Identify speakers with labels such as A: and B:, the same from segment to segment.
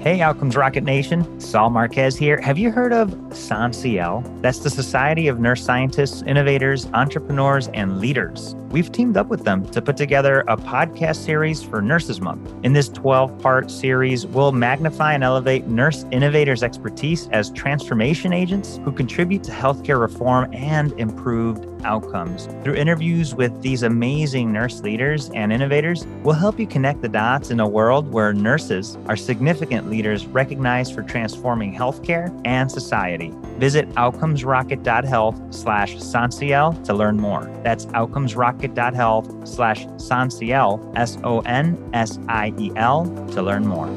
A: Hey, Outcomes Rocket Nation. Saul Marquez here. Have you heard of SONSIEL? That's the Society of Nurse Scientists, Innovators, Entrepreneurs, and Leaders. We've teamed up with them to put together a podcast series for Nurses Month. In this 12 part series, we'll magnify and elevate nurse innovators' expertise as transformation agents who contribute to healthcare reform and improved outcomes. Through interviews with these amazing nurse leaders and innovators, we'll help you connect the dots in a world where nurses are significant leaders recognized for transforming healthcare and society. Visit outcomesrocket.health slash Sonsiel to learn more. That's outcomesrocket.health slash Sonsiel, S O N S I E L, to learn more.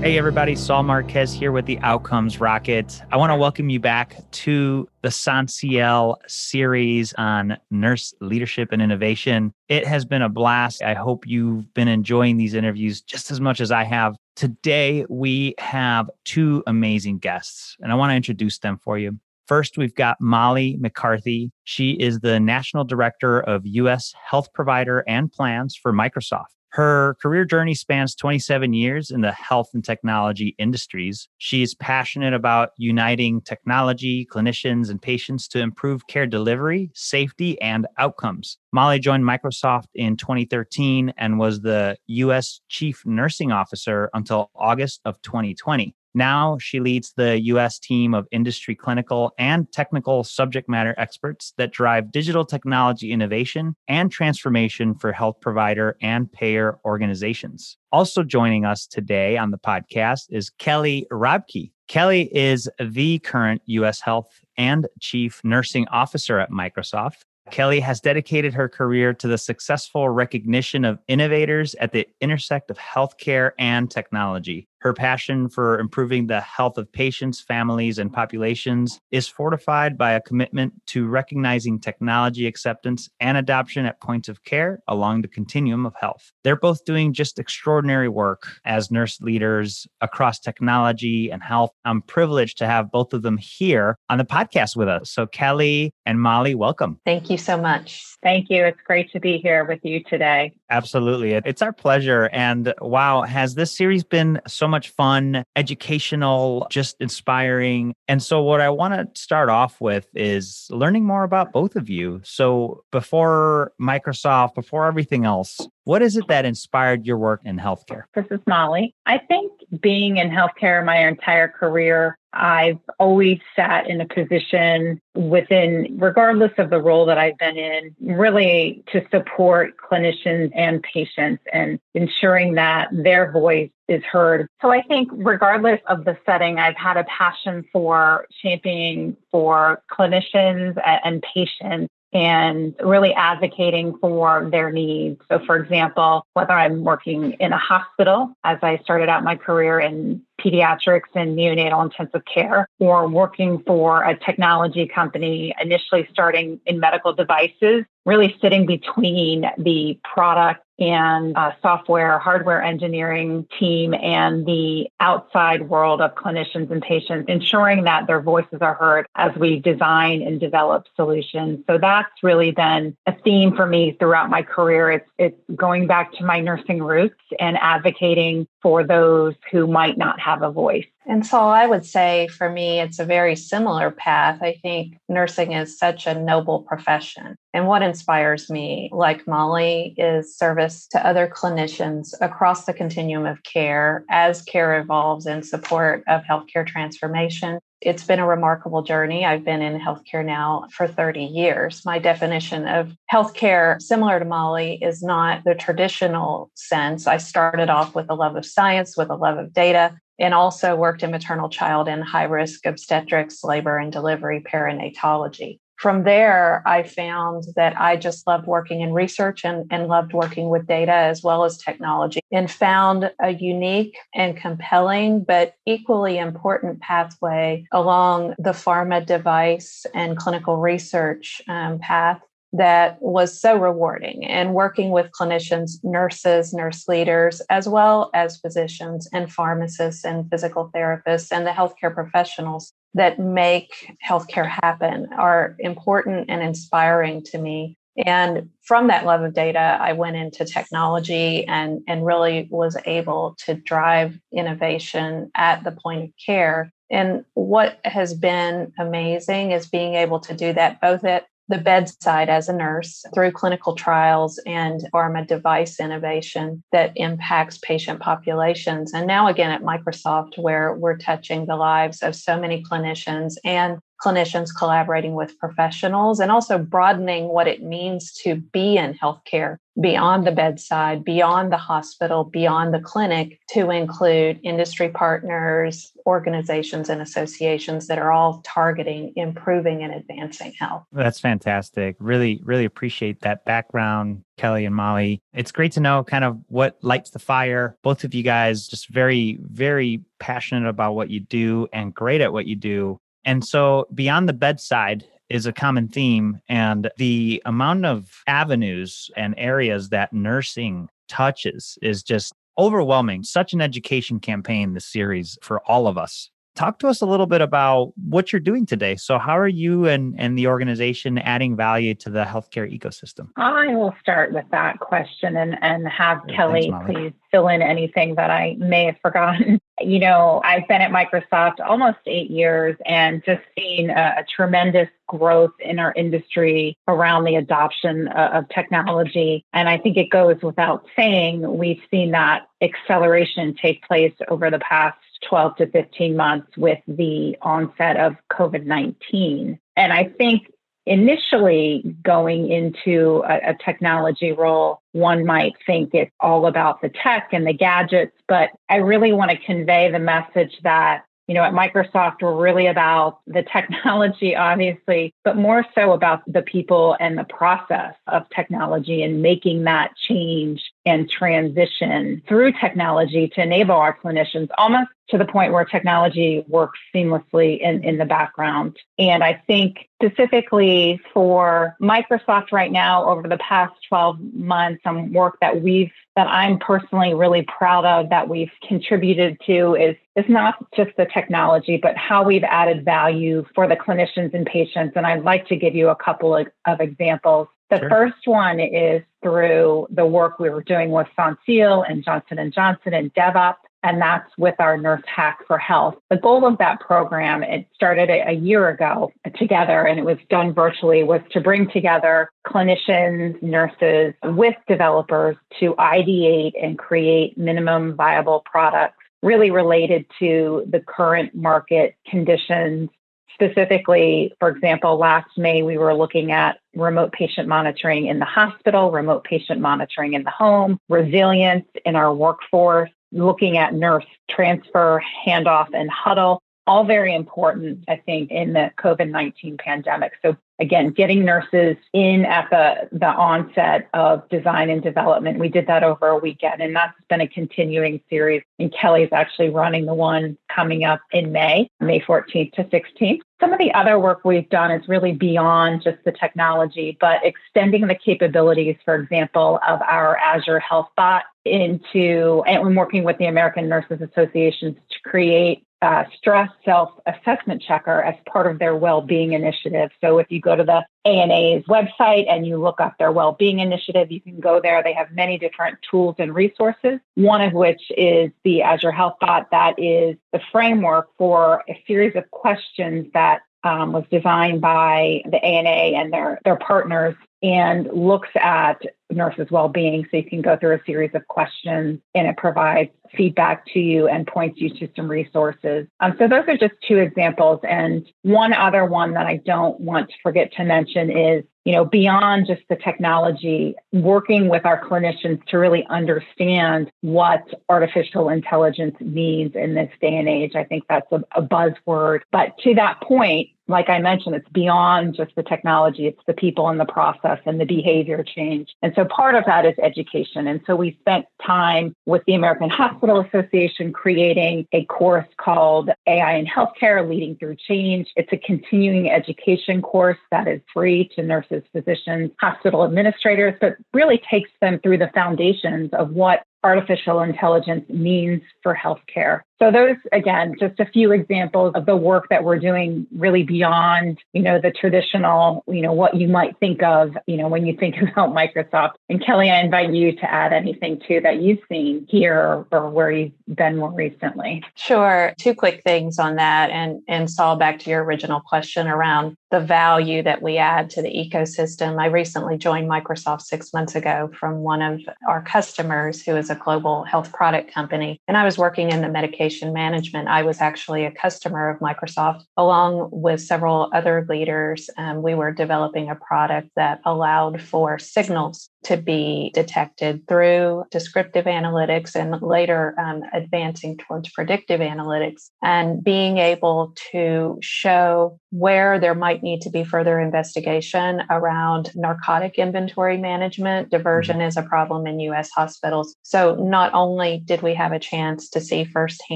A: Hey, everybody, Saul Marquez here with the Outcomes Rocket. I want to welcome you back to the SONSIEL series on nurse leadership and innovation. It has been a blast. I hope you've been enjoying these interviews just as much as I have. Today, we have two amazing guests, and I want to introduce them for you. First, we've got Molly McCarthy. She is the National Director of U.S. Health Provider and Plans for Microsoft. Her career journey spans 27 years in the health and technology industries. She's passionate about uniting technology, clinicians, and patients to improve care delivery, safety, and outcomes. Molly joined Microsoft in 2013 and was the U.S. Chief Nursing Officer until August of 2020. Now she leads the US team of industry clinical and technical subject matter experts that drive digital technology innovation and transformation for health provider and payer organizations. Also joining us today on the podcast is Kelly Robke. Kelly is the current US Health and Chief Nursing Officer at Microsoft. Kelly has dedicated her career to the successful recognition of innovators at the intersect of healthcare and technology. Her passion for improving the health of patients, families, and populations is fortified by a commitment to recognizing technology acceptance and adoption at points of care along the continuum of health. They're both doing just extraordinary work as nurse leaders across technology and health. I'm privileged to have both of them here on the podcast with us. So, Kelly and Molly, welcome.
B: Thank you so much.
C: Thank you. It's great to be here with you today.
A: Absolutely. It's our pleasure. And wow, has this series been so much fun, educational, just inspiring? And so, what I want to start off with is learning more about both of you. So, before Microsoft, before everything else, what is it that inspired your work in healthcare?
C: This is Molly. I think being in healthcare my entire career, I've always sat in a position within, regardless of the role that I've been in, really to support clinicians and patients and ensuring that their voice is heard. So I think, regardless of the setting, I've had a passion for championing for clinicians and patients and really advocating for their needs. So, for example, whether I'm working in a hospital, as I started out my career in pediatrics and neonatal intensive care, or working for a technology company, initially starting in medical devices, really sitting between the product and uh, software, hardware engineering team and the outside world of clinicians and patients, ensuring that their voices are heard as we design and develop solutions. So that's really been a theme for me throughout my career. It's, it's going back to my nursing roots and advocating for those who might not have a voice.
B: And so I would say for me, it's a very similar path. I think nursing is such a noble profession. And what inspires me, like Molly, is service to other clinicians across the continuum of care as care evolves in support of healthcare transformation. It's been a remarkable journey. I've been in healthcare now for 30 years. My definition of healthcare, similar to Molly, is not the traditional sense. I started off with a love of science, with a love of data, and also worked in maternal child and high risk obstetrics, labor and delivery, perinatology. From there, I found that I just loved working in research and, and loved working with data as well as technology, and found a unique and compelling, but equally important pathway along the pharma device and clinical research um, path that was so rewarding and working with clinicians, nurses, nurse leaders, as well as physicians and pharmacists and physical therapists and the healthcare professionals that make healthcare happen are important and inspiring to me. And from that love of data, I went into technology and, and really was able to drive innovation at the point of care. And what has been amazing is being able to do that both at the bedside as a nurse through clinical trials and pharma device innovation that impacts patient populations. And now, again, at Microsoft, where we're touching the lives of so many clinicians and clinicians collaborating with professionals and also broadening what it means to be in healthcare beyond the bedside, beyond the hospital, beyond the clinic to include industry partners, organizations, and associations that are all targeting improving and advancing health.
A: That's fantastic. Really, really appreciate that background, Kelly and Molly. It's great to know kind of what lights the fire. Both of you guys just very, very passionate about what you do and great at what you do. And so, beyond the bedside is a common theme, and the amount of avenues and areas that nursing touches is just overwhelming. Such an education campaign, this series for all of us talk to us a little bit about what you're doing today. So, how are you and, and the organization adding value to the healthcare ecosystem?
C: I will start with that question and, and have yeah, Kelly thanks, please fill in anything that I may have forgotten. You know, I've been at Microsoft almost eight years and just seen a, a tremendous growth in our industry around the adoption uh, of technology. And I think it goes without saying, we've seen that acceleration take place over the past 12 to 15 months with the onset of COVID 19. And I think initially going into a, a, technology role, one might think it's all about the tech and the gadgets, but I really want to convey the message that you know, at Microsoft, we're really about the technology, obviously, but more so about the people and the process of technology and making that change and transition through technology to enable our clinicians almost to the point where technology works seamlessly in, in the background. And I think specifically for Microsoft right now, over the past 12 months, some work that we've that I'm personally really proud of that we've contributed to is is not just the technology, but how we've added value for the clinicians and patients. And I'd like to give you a couple of, of examples. The sure. first one is through the work we were doing with SONSIEL and Johnson and Johnson and DevUp and that's with our Nurse Hack for Health. The goal of that program, it started a, year ago together and it was done virtually, was to bring together clinicians, nurses with developers to ideate and create minimum viable products really related to the current market conditions. Specifically, for example, last May, we were looking at remote patient monitoring in the hospital, remote patient monitoring in the home, resilience in our workforce, looking at nurse transfer, handoff, and huddle, all very important, I think, in the COVID 19 pandemic. So, again, getting nurses in at the, the onset of design and development. We did that over a weekend, and that's been a continuing series. And Kelly's actually running the one coming up in May, May 14th to 16th. Some of the other work we've done is really beyond just the technology, but extending the capabilities, for example, of our Azure Health Bot into, and working with the American Nurses Association to create uh, stress self assessment checker as part of their well being initiative. So if you go to the ANA's website and you look up their well being initiative, you can go there. They have many different tools and resources, one of which is the Azure Health Bot. That is the framework for a series of questions that um, was designed by the ANA and their, their partners and looks at nurses' well-being. So you can go through a series of questions and it provides feedback to you and points you to some resources. Um, so those are just two examples. And one other one that I don't want to forget to mention is you know, beyond just the technology, working with our clinicians to really understand what artificial intelligence means in this day and age. I think that's a, a buzzword. But to that point, like I mentioned, it's beyond just the technology, it's the people and the process and the behavior change. And so part of that is education. And so we spent time with the American Hospital Association creating a course called AI in Healthcare Leading Through Change. It's a continuing education course that is free to nurses, physicians, hospital administrators, but really takes them through the foundations of what artificial intelligence means for healthcare. So those again, just a few examples of the work that we're doing really beyond, you know, the traditional, you know, what you might think of, you know, when you think about Microsoft. And Kelly, I invite you to add anything too that you've seen here or where you've been more recently.
B: Sure. Two quick things on that. And and Saul, back to your original question around the value that we add to the ecosystem. I recently joined Microsoft six months ago from one of our customers who is a global health product company. And I was working in the medication management. I was actually a customer of Microsoft along with several other leaders. Um, we were developing a product that allowed for signals to be detected through descriptive analytics and later um, advancing towards predictive analytics and being able to show where there might need to be further investigation around narcotic inventory management. Diversion mm-hmm. is a problem in US hospitals. So, not only did we have a chance to see firsthand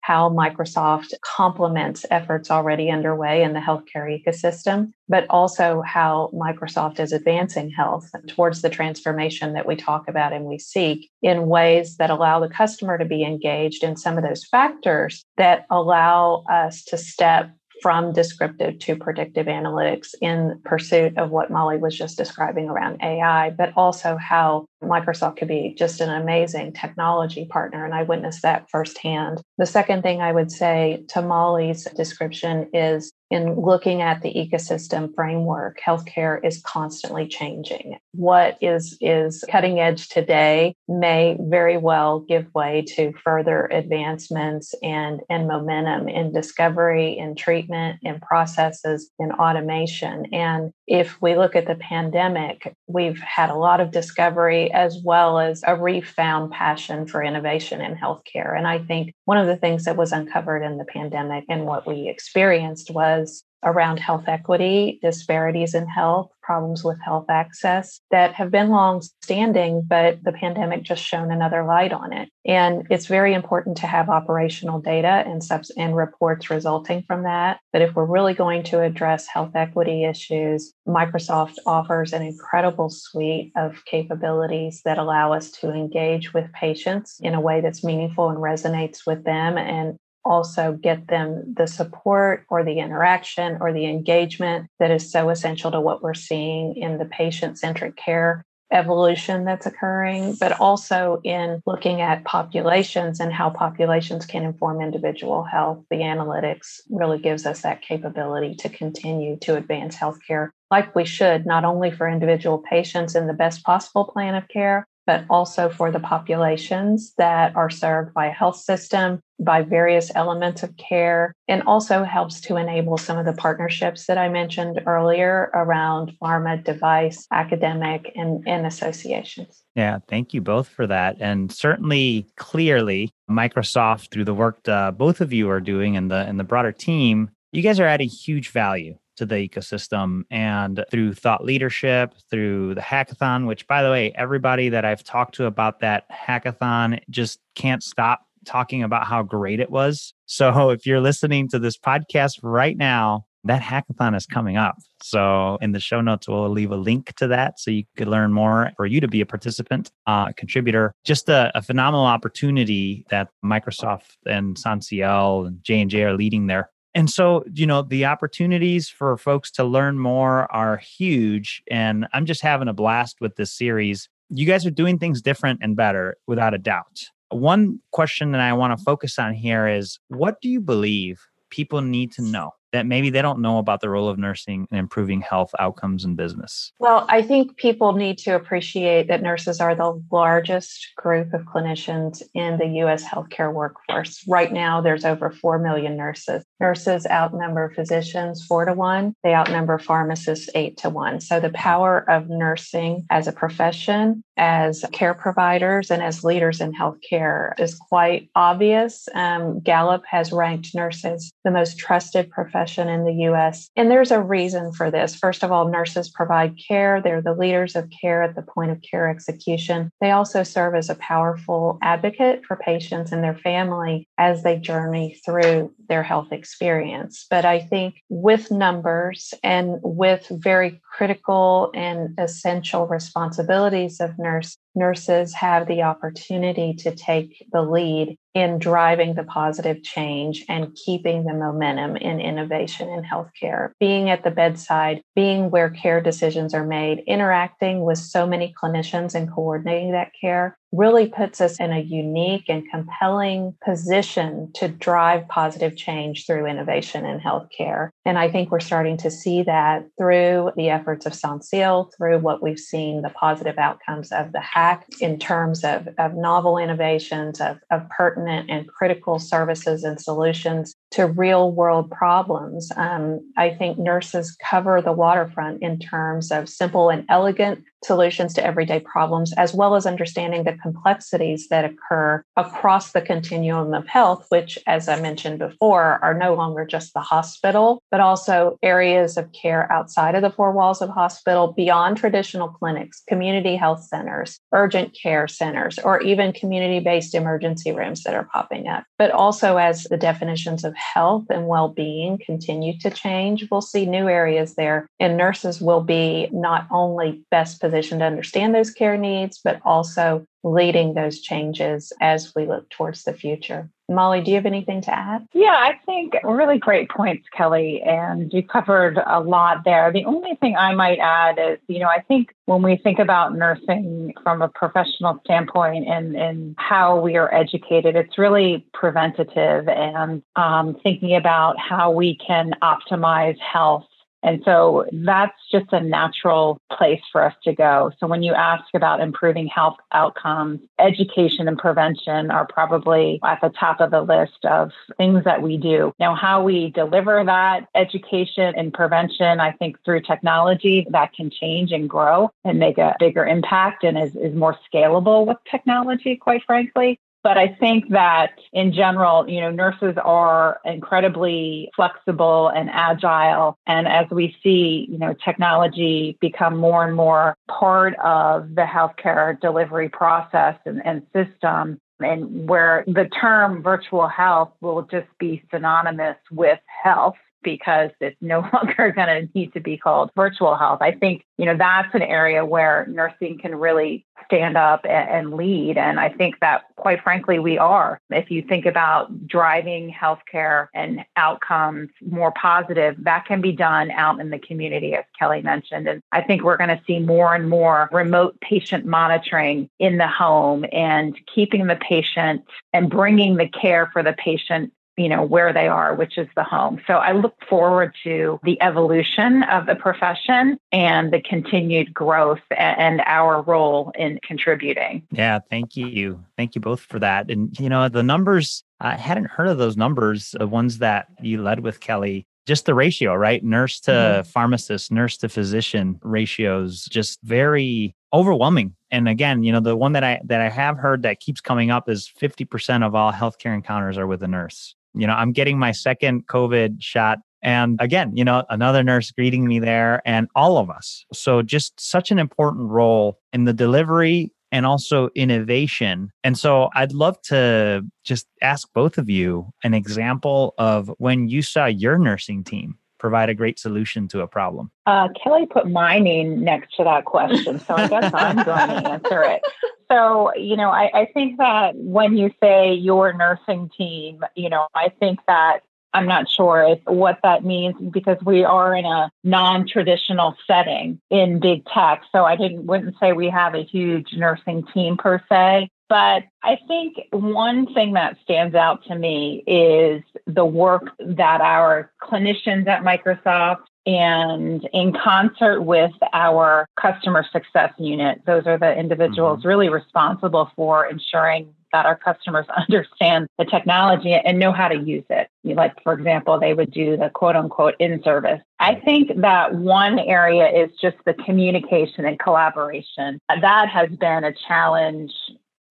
B: how Microsoft complements efforts already underway in the healthcare ecosystem, but also how Microsoft is advancing health towards the transformation that we talk about and we seek in ways that allow the customer to be engaged in some of those factors that allow us to step from descriptive to predictive analytics in pursuit of what Molly was just describing around AI, but also how Microsoft could be just an amazing technology partner. And I witnessed that firsthand. The second thing I would say to Molly's description is in looking at the ecosystem framework, healthcare is constantly changing. What is, is cutting edge today may very well give way to further advancements and, and momentum in discovery, in treatment, in processes, in automation. And if we look at the pandemic, we've had a lot of discovery as well as a refound passion for innovation in healthcare. And I think one of the things that was uncovered in the pandemic and what we experienced was around health equity, disparities in health, problems with health access that have been long standing, but the pandemic just shone another light on it. And it's very important to have operational data and subs and reports resulting from that. But if we're really going to address health equity issues, Microsoft offers an incredible suite of capabilities that allow us to engage with patients in a way that's meaningful and resonates with them and also get them the support or the interaction or the engagement that is so essential to what we're seeing in the patient centric care evolution that's occurring, but also in looking at populations and how populations can inform individual health. The analytics really gives us that capability to continue to advance healthcare like we should, not only for individual patients in the best possible plan of care, but also for the populations that are served by a health system, by various elements of care, and also helps to enable some of the partnerships that I mentioned earlier around pharma, device, academic, and, and associations.
A: Yeah, thank you both for that. And certainly, clearly, Microsoft, through the work uh, both of you are doing and the and the broader team, you guys are adding huge value to the ecosystem and through thought leadership, through the hackathon, which, by the way, everybody that I've talked to about that hackathon just can't stop talking about how great it was. So if you're listening to this podcast right now, that hackathon is coming up. So in the show notes, we'll leave a link to that so you could learn more for you to be a participant, uh, contributor. Just a, a, phenomenal opportunity that Microsoft and SONSIEL and J&J are leading there. And so, you know, the opportunities for folks to learn more are huge. And I'm just having a blast with this series. You guys are doing things different and better without a doubt. One question that I want to focus on here is what do you believe people need to know that maybe they don't know about the role of nursing in improving health outcomes in business?
B: Well, I think people need to appreciate that nurses are the largest group of clinicians in the US healthcare workforce. Right now, there's over 4 million nurses. Nurses outnumber physicians four to one, they outnumber pharmacists eight to one. So the power of nursing as a profession, as care providers, and as leaders in healthcare is quite obvious. Um, Gallup has ranked nurses the most trusted profession profession in the US. And there's a reason for this. First of all, nurses provide care, they're the leaders of care at the point of care execution. They also serve as a powerful advocate for patients and their family as they journey through their health experience. But I think with numbers and with very critical and essential responsibilities of nurse nurses have the opportunity to take the lead in driving the positive change and keeping the momentum in innovation in healthcare. Being at the bedside, being where care decisions are made, interacting with so many clinicians and coordinating that care really puts us in a unique and compelling position to drive positive change through innovation in healthcare. And I think we're starting to see that through the efforts of SONSIEL, through what we've seen, the positive outcomes of the hack in terms of, of novel innovations, of, of pertinent and critical services and solutions to real world problems. Um, I think nurses cover the waterfront in terms of simple and elegant solutions to everyday problems, as well as understanding the complexities that occur across the continuum of health, which, as I mentioned before, are no longer just the hospital, but also areas of care outside of the four walls of hospital, beyond traditional clinics, community health centers, urgent care centers, or even community based emergency rooms that are popping up. But also, as the definitions of health and well being continue to change, we'll see new areas there. And nurses will be not only best positioned to understand those care needs, but also leading those changes as we look towards the future. Molly, do you have anything to add?
C: Yeah, I think really great points, Kelly, and you covered a lot there. The only thing I might add is, you know, I think when we think about nursing from a professional standpoint and, and how we are educated, it's really preventative and um, thinking about how we can optimize health and so that's just a natural place for us to go. So when you ask about improving health outcomes, education and prevention are probably at the top of the list of things that we do. Now, how we deliver that education and prevention, I think through technology that can change and grow and make a bigger impact and is, is more scalable with technology, quite frankly. But I think that in general, you know, nurses are incredibly flexible and agile. And as we see, you know, technology become more and more part of the healthcare delivery process and, and system, and where the term virtual health will just be synonymous with health because it's no longer going to need to be called virtual health. I think, you know, that's an area where nursing can really stand up and, and, lead. And I think that, quite frankly, we are. If you think about driving healthcare and outcomes more positive, that can be done out in the community, as Kelly mentioned. And I think we're going to see more and more remote patient monitoring in the home and keeping the patient and bringing the care for the patient you know, where they are, which is the home. So I look forward to the evolution of the profession and the continued growth and our role in contributing.
A: Yeah, thank you. Thank you both for that. And, you know, the numbers, I hadn't heard of those numbers, the ones that you led with, Kelly. Just the ratio, right? Nurse to mm-hmm. pharmacist, nurse to physician ratios, just very overwhelming. And again, you know, the one that I that I have heard that keeps coming up is 50% of all healthcare encounters are with a nurse. You know, I'm getting my second COVID shot. And again, you know, another nurse greeting me there and all of us. So just such an important role in the delivery and also innovation. And so I'd love to just ask both of you an example of when you saw your nursing team provide a great solution to a problem.
C: Uh, Kelly put my name next to that question, so I guess I'm going to answer it. So, you know, I, I think that when you say your nursing team, you know, I think that I'm not sure if, what that means because we are in a non-traditional setting in big tech. So I didn't wouldn't say we have a huge nursing team per se. But I think one thing that stands out to me is the work that our clinicians at Microsoft and in concert with our customer success unit, those are the individuals mm-hmm. really responsible for ensuring that our customers understand the technology and know how to use it. Like, for example, they would do the quote unquote in service. I think that one area is just the communication and collaboration. That has been a challenge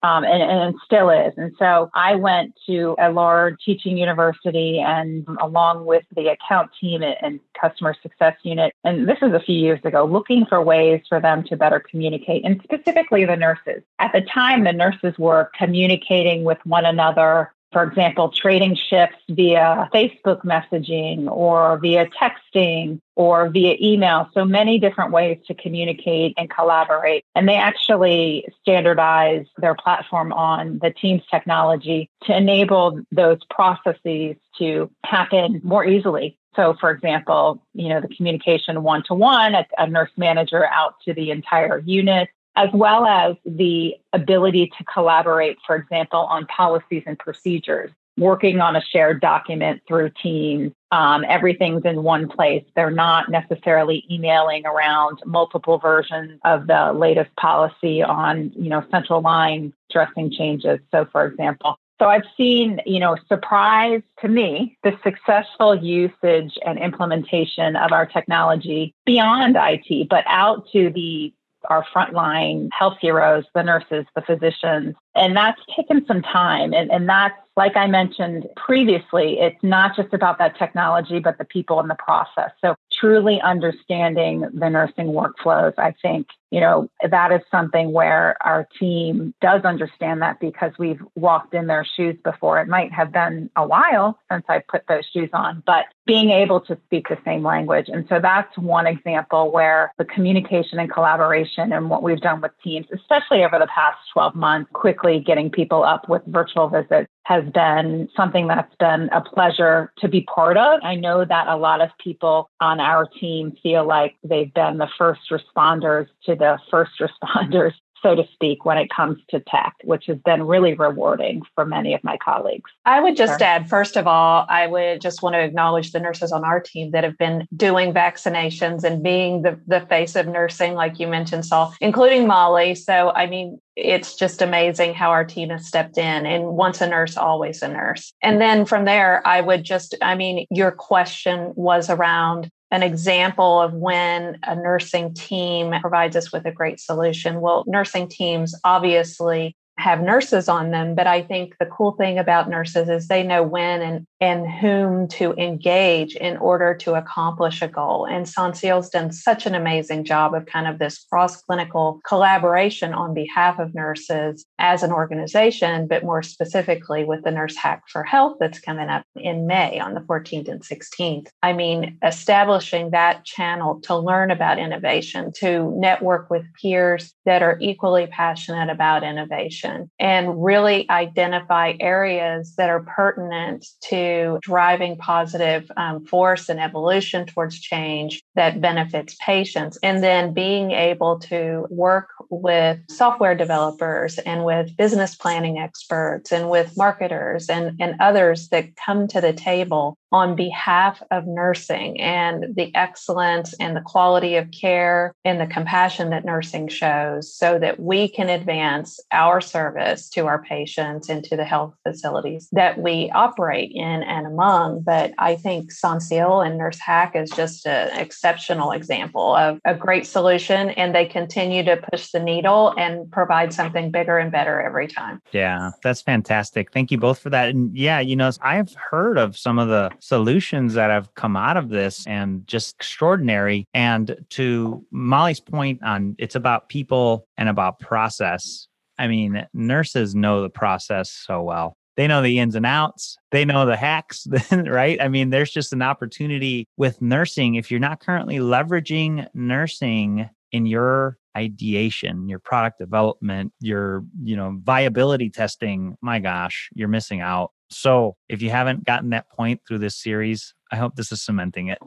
C: um, and, and still is. And so I went to a large teaching university and along with the account team and customer success unit, and this was a few years ago, looking for ways for them to better communicate, and specifically the nurses. At the time, the nurses were communicating with one another for example, trading shifts via Facebook messaging or via texting or via email. So many different ways to communicate and collaborate. And they actually standardize their platform on the Teams technology to enable those processes to happen more easily. So, for example, you know, the communication one to one, a nurse manager out to the entire unit, as well as the ability to collaborate, for example, on policies and procedures, working on a shared document through Teams. Um, everything's in one place. They're not necessarily emailing around multiple versions of the latest policy on, you know, central line dressing changes. So, for example, so I've seen, you know, surprise to me the successful usage and implementation of our technology beyond IT, but out to the our frontline health heroes, the nurses, the physicians. And that's taken some time. And, and that's, like I mentioned previously, it's not just about that technology, but the people and the process. So truly understanding the nursing workflows, I think, you know, that is something where our team does understand that because we've walked in their shoes before. It might have been a while since I put those shoes on, but being able to speak the same language. And so that's one example where the communication and collaboration and what we've done with teams, especially over the past 12 months, quickly getting people up with virtual visits has been something that's been a pleasure to be part of. I know that a lot of people on our team feel like they've been the first responders to the first responders so to speak, when it comes to tech, which has been really rewarding for many of my colleagues.
B: I would just sure. add, first of all, I would just want to acknowledge the nurses on our team that have been doing vaccinations and being the, the face of nursing, like you mentioned, Saul, including Molly. So, I mean, it's just amazing how our team has stepped in and once a nurse always a nurse and then from there i would just i mean your question was around an example of when a nursing team provides us with a great solution. Well, nursing teams obviously have nurses on them, but I think the cool thing about nurses is they know when and and whom to engage in order to accomplish a goal. And SONSIEL's done such an amazing job of kind of this cross clinical collaboration on behalf of nurses as an organization, but more specifically with the Nurse Hack for Health that's coming up in May on the 14th and 16th. I mean, establishing that channel to learn about innovation, to network with peers that are equally passionate about innovation, and really identify areas that are pertinent to driving positive um, force and evolution towards change that benefits patients. And then being able to work with software developers and with business planning experts and with marketers and, and others that come to the table on behalf of nursing and the excellence and the quality of care and the compassion that nursing shows so that we can advance our service to our patients and to the health facilities that we operate in and among. But I think SONSIEL and Nurse Hack is just an exceptional example of a great solution and they continue to push the needle and provide something bigger and better every time.
A: Yeah, that's fantastic. Thank you both for that. And yeah, you know, I've heard of some of the solutions that have come out of this and just extraordinary. And to Molly's point on it's about people and about process. I mean, nurses know the process so well. They know the ins and outs. They know the hacks, right? I mean, there's just an opportunity with nursing. If you're not currently leveraging nursing in your ideation, your product development, your, you know, viability testing, my gosh, you're missing out. So if you haven't gotten that point through this series, I hope this is cementing it.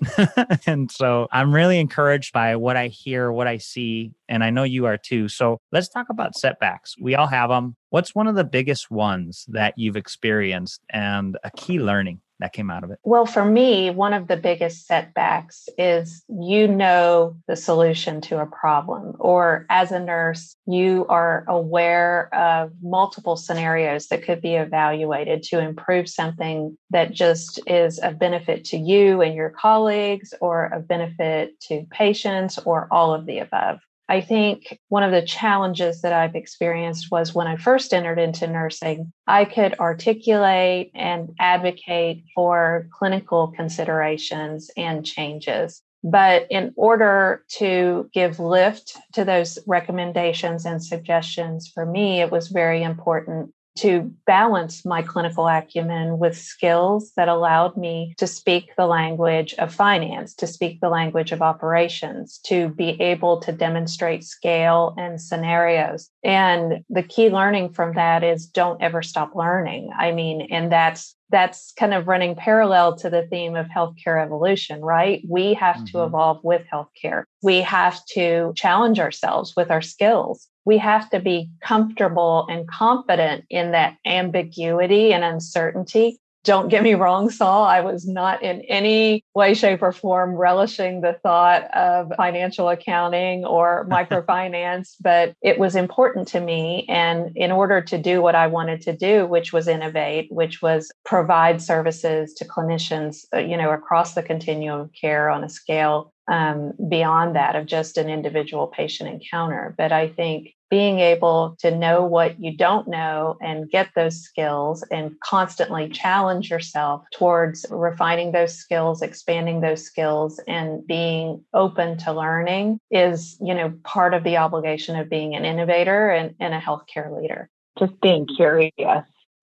A: and so I'm really encouraged by what I hear, what I see, and I know you are too. So let's talk about setbacks. We all have them. What's one of the biggest ones that you've experienced and a key learning? That came out of it?
B: Well, for me, one of the biggest setbacks is you know the solution to a problem, or as a nurse, you are aware of multiple scenarios that could be evaluated to improve something that just is of benefit to you and your colleagues, or of benefit to patients, or all of the above. I think one of the challenges that I've experienced was when I first entered into nursing, I could articulate and advocate for clinical considerations and changes. But in order to give lift to those recommendations and suggestions, for me, it was very important to balance my clinical acumen with skills that allowed me to speak the language of finance, to speak the language of operations, to be able to demonstrate scale and scenarios. And the key learning from that is don't ever stop learning. I mean, and that's that's kind of running parallel to the theme of healthcare evolution, right? We have mm-hmm. to evolve with healthcare. We have to challenge ourselves with our skills. We have to be comfortable and confident in that ambiguity and uncertainty don't get me wrong, Saul, I was not in any way, shape, or form relishing the thought of financial accounting or microfinance, but it was important to me. And in order to do what I wanted to do, which was innovate, which was provide services to clinicians, uh, you know, across the continuum of care on a scale um, beyond that of just an individual patient encounter. But I think being able to know what you don't know and get those skills and constantly challenge yourself towards refining those skills expanding those skills and being open to learning is you know part of the obligation of being an innovator and, and a healthcare leader.
C: Just being curious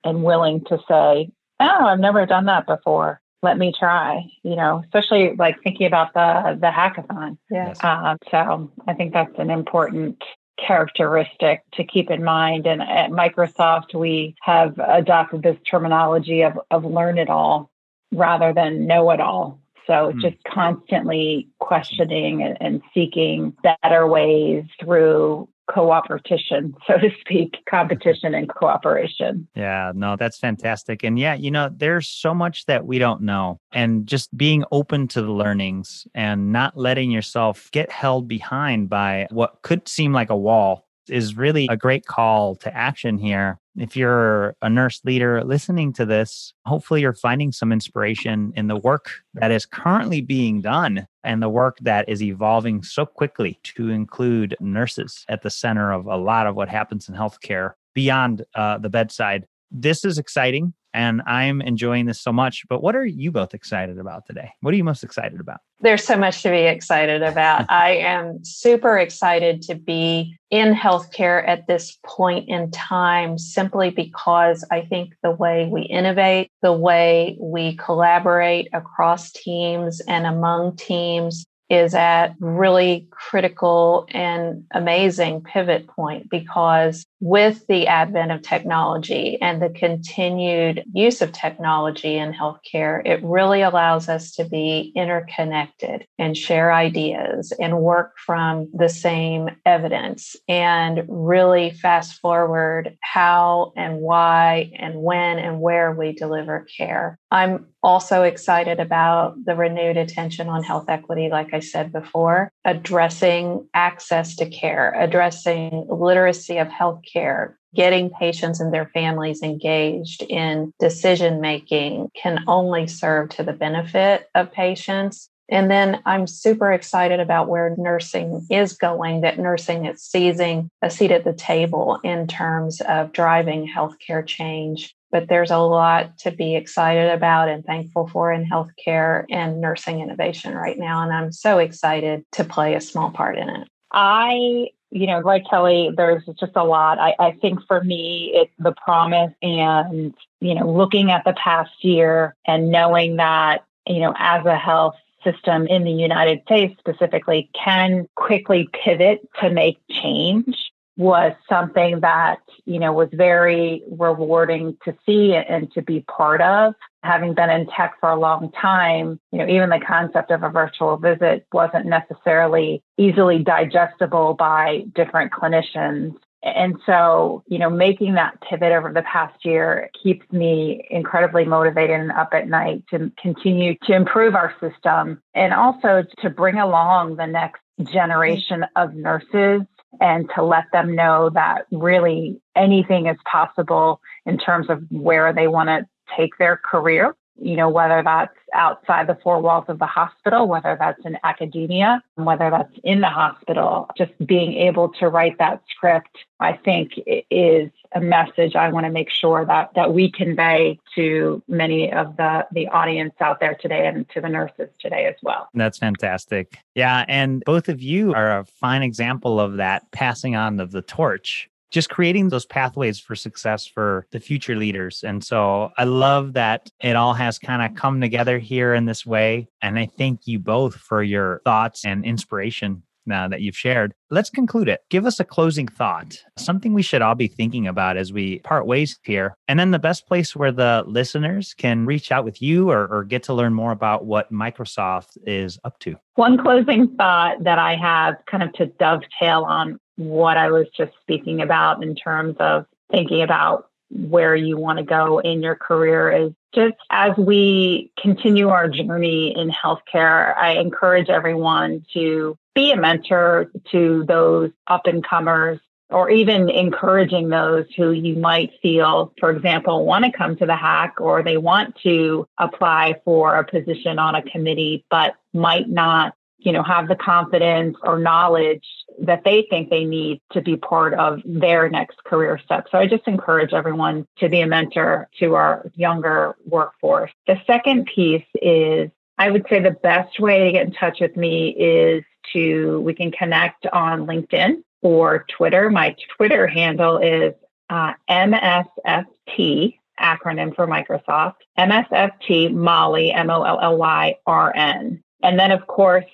C: and willing to say oh i've never done that before. Let me try you know especially like thinking about the the hackathon.
B: Yes.
C: Um, so i think that's an important characteristic to keep in mind. And at microsoft we have adopted this terminology of, of learn it all rather than know it all so mm. just constantly questioning and, and seeking better ways through cooperation, so to speak, competition and cooperation.
A: Yeah, no, that's fantastic. And yeah, you know, there's so much that we don't know. And just being open to the learnings and not letting yourself get held behind by what could seem like a wall is really a great call to action here. If you're a nurse leader listening to this, hopefully you're finding some inspiration in the work that is currently being done and the work that is evolving so quickly to include nurses at the center of a lot of what happens in healthcare beyond uh, the bedside. This is exciting and I'm enjoying this so much. But what are you both excited about today? What are you most excited about?
B: There's so much to be excited about. I am super excited to be in healthcare at this point in time simply because I think the way we innovate, the way we collaborate across teams and among teams, is at really critical and amazing pivot point because with the advent of technology and the continued use of technology in healthcare, it really allows us to be interconnected and share ideas and work from the same evidence and really fast forward how and why and when and where we deliver care. I'm also excited about the renewed attention on health equity, like I said before, addressing access to care, addressing literacy of healthcare, getting patients and their families engaged in decision making can only serve to the benefit of patients. And then I'm super excited about where nursing is going, that nursing is seizing a seat at the table in terms of driving healthcare change but there's a lot to be excited about and thankful for in healthcare and nursing innovation right now. And I'm so excited to play a small part in it.
C: I, you know, like Kelly, there's just a lot. I, I think for me, it's the promise and, you know, looking at the past year and knowing that, you know, as a health system in the United States specifically can quickly pivot to make change was something that you know was very rewarding to see and to be part of. Having been in tech for a long time you know even the concept of a virtual visit wasn't necessarily easily digestible by different clinicians. And so, you know, making that pivot over the past year keeps me incredibly motivated and up at night to continue to improve our system and also to bring along the next generation of nurses and to let them know that really anything is possible in terms of where they want to take their career you know, whether that's outside the four walls of the hospital, whether that's in academia, whether that's in the hospital, just being able to write that script, I think is a message I want to make sure that that we convey to many of the the audience out there today and to the nurses today as well.
A: That's fantastic. Yeah, and both of you are a fine example of that passing on of the torch just creating those pathways for success for the future leaders. And so I love that it all has kind of come together here in this way. And I thank you both for your thoughts and inspiration now that you've shared. Let's conclude it. Give us a closing thought, something we should all be thinking about as we part ways here. And then the best place where the listeners can reach out with you or, or get to learn more about what Microsoft is up to.
C: One closing thought that I have kind of to dovetail on what I was just speaking about in terms of thinking about where you want to go in your career is just as we continue our journey in healthcare, I encourage everyone to be a mentor to those up and comers or even encouraging those who you might feel, for example, want to come to the hack or they want to apply for a position on a committee, but might not, you know, have the confidence or knowledge that they think they need to be part of their next career step. So I just encourage everyone to be a mentor to our younger workforce. The second piece is I would say the best way to get in touch with me is to, we can connect on LinkedIn or Twitter. My Twitter handle is uh, MSFT, acronym for Microsoft, MSFT Molly, M O L L Y R N. And then, of course,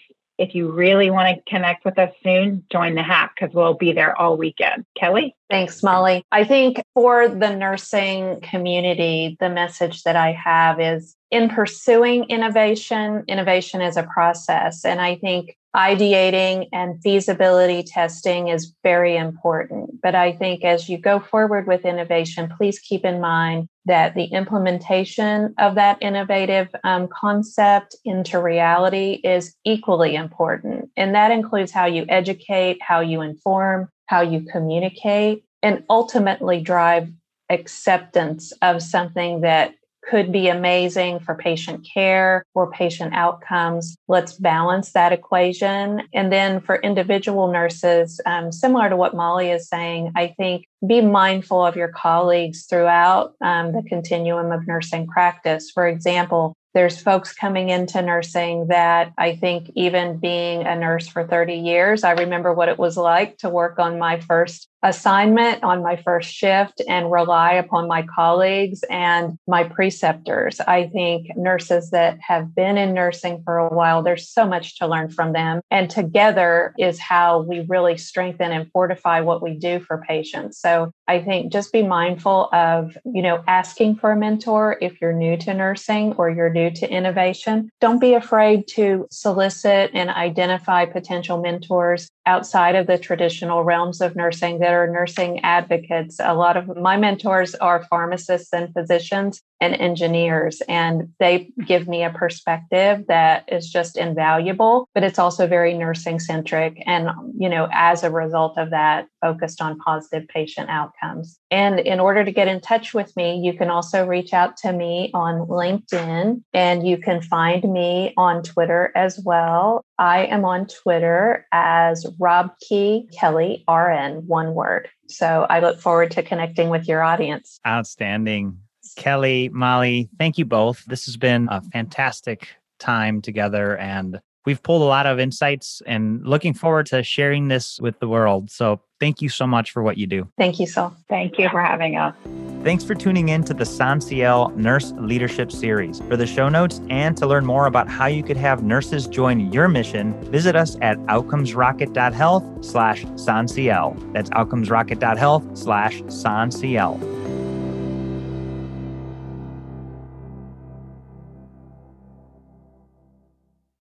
C: if you really want to connect with us soon, join the hack because we'll be there all weekend. Kelly?
B: Thanks, Molly. I think for the nursing community, the message that I have is in pursuing innovation, innovation is a process. And I think ideating and feasibility testing is very important. But I think as you go forward with innovation, please keep in mind that the implementation of that innovative um, concept into reality is equally important. And that includes how you educate, how you inform, how you communicate, and ultimately drive acceptance of something that could be amazing for patient care or patient outcomes. Let's balance that equation. And then for individual nurses, um, similar to what Molly is saying, I think be mindful of your colleagues throughout um, the continuum of nursing practice. For example, there's folks coming into nursing that I think, even being a nurse for 30 years, I remember what it was like to work on my first assignment on my first shift and rely upon my colleagues and my preceptors. I think nurses that have been in nursing for a while, there's so much to learn from them. And together is how we really strengthen and fortify what we do for patients. So I think just be mindful of, you know, asking for a mentor if you're new to nursing or you're new to innovation. Don't be afraid to solicit and identify potential mentors outside of the traditional realms of nursing that are nursing advocates. A lot of my mentors are pharmacists and physicians and engineers, and they give me a perspective that is just invaluable, but it's also very nursing centric. And, you know, as a result of that, focused on positive patient outcomes. And in order to get in touch with me, you can also reach out to me on LinkedIn and you can find me on Twitter as well. I am on Twitter as Robke Kelly, RN, one word. So I look forward to connecting with your audience.
A: Outstanding. Kelly, Molly, thank you both. This has been a fantastic time together and we've pulled a lot of insights and looking forward to sharing this with the world. So thank you so much for what you do.
B: Thank you, so.
C: Thank you for having us.
A: Thanks for tuning in to the SONSIEL Nurse Leadership Series. For the show notes and to learn more about how you could have nurses join your mission, visit us at outcomesrocket.health slash SONSIEL. That's outcomesrocket.health slash SONSIEL.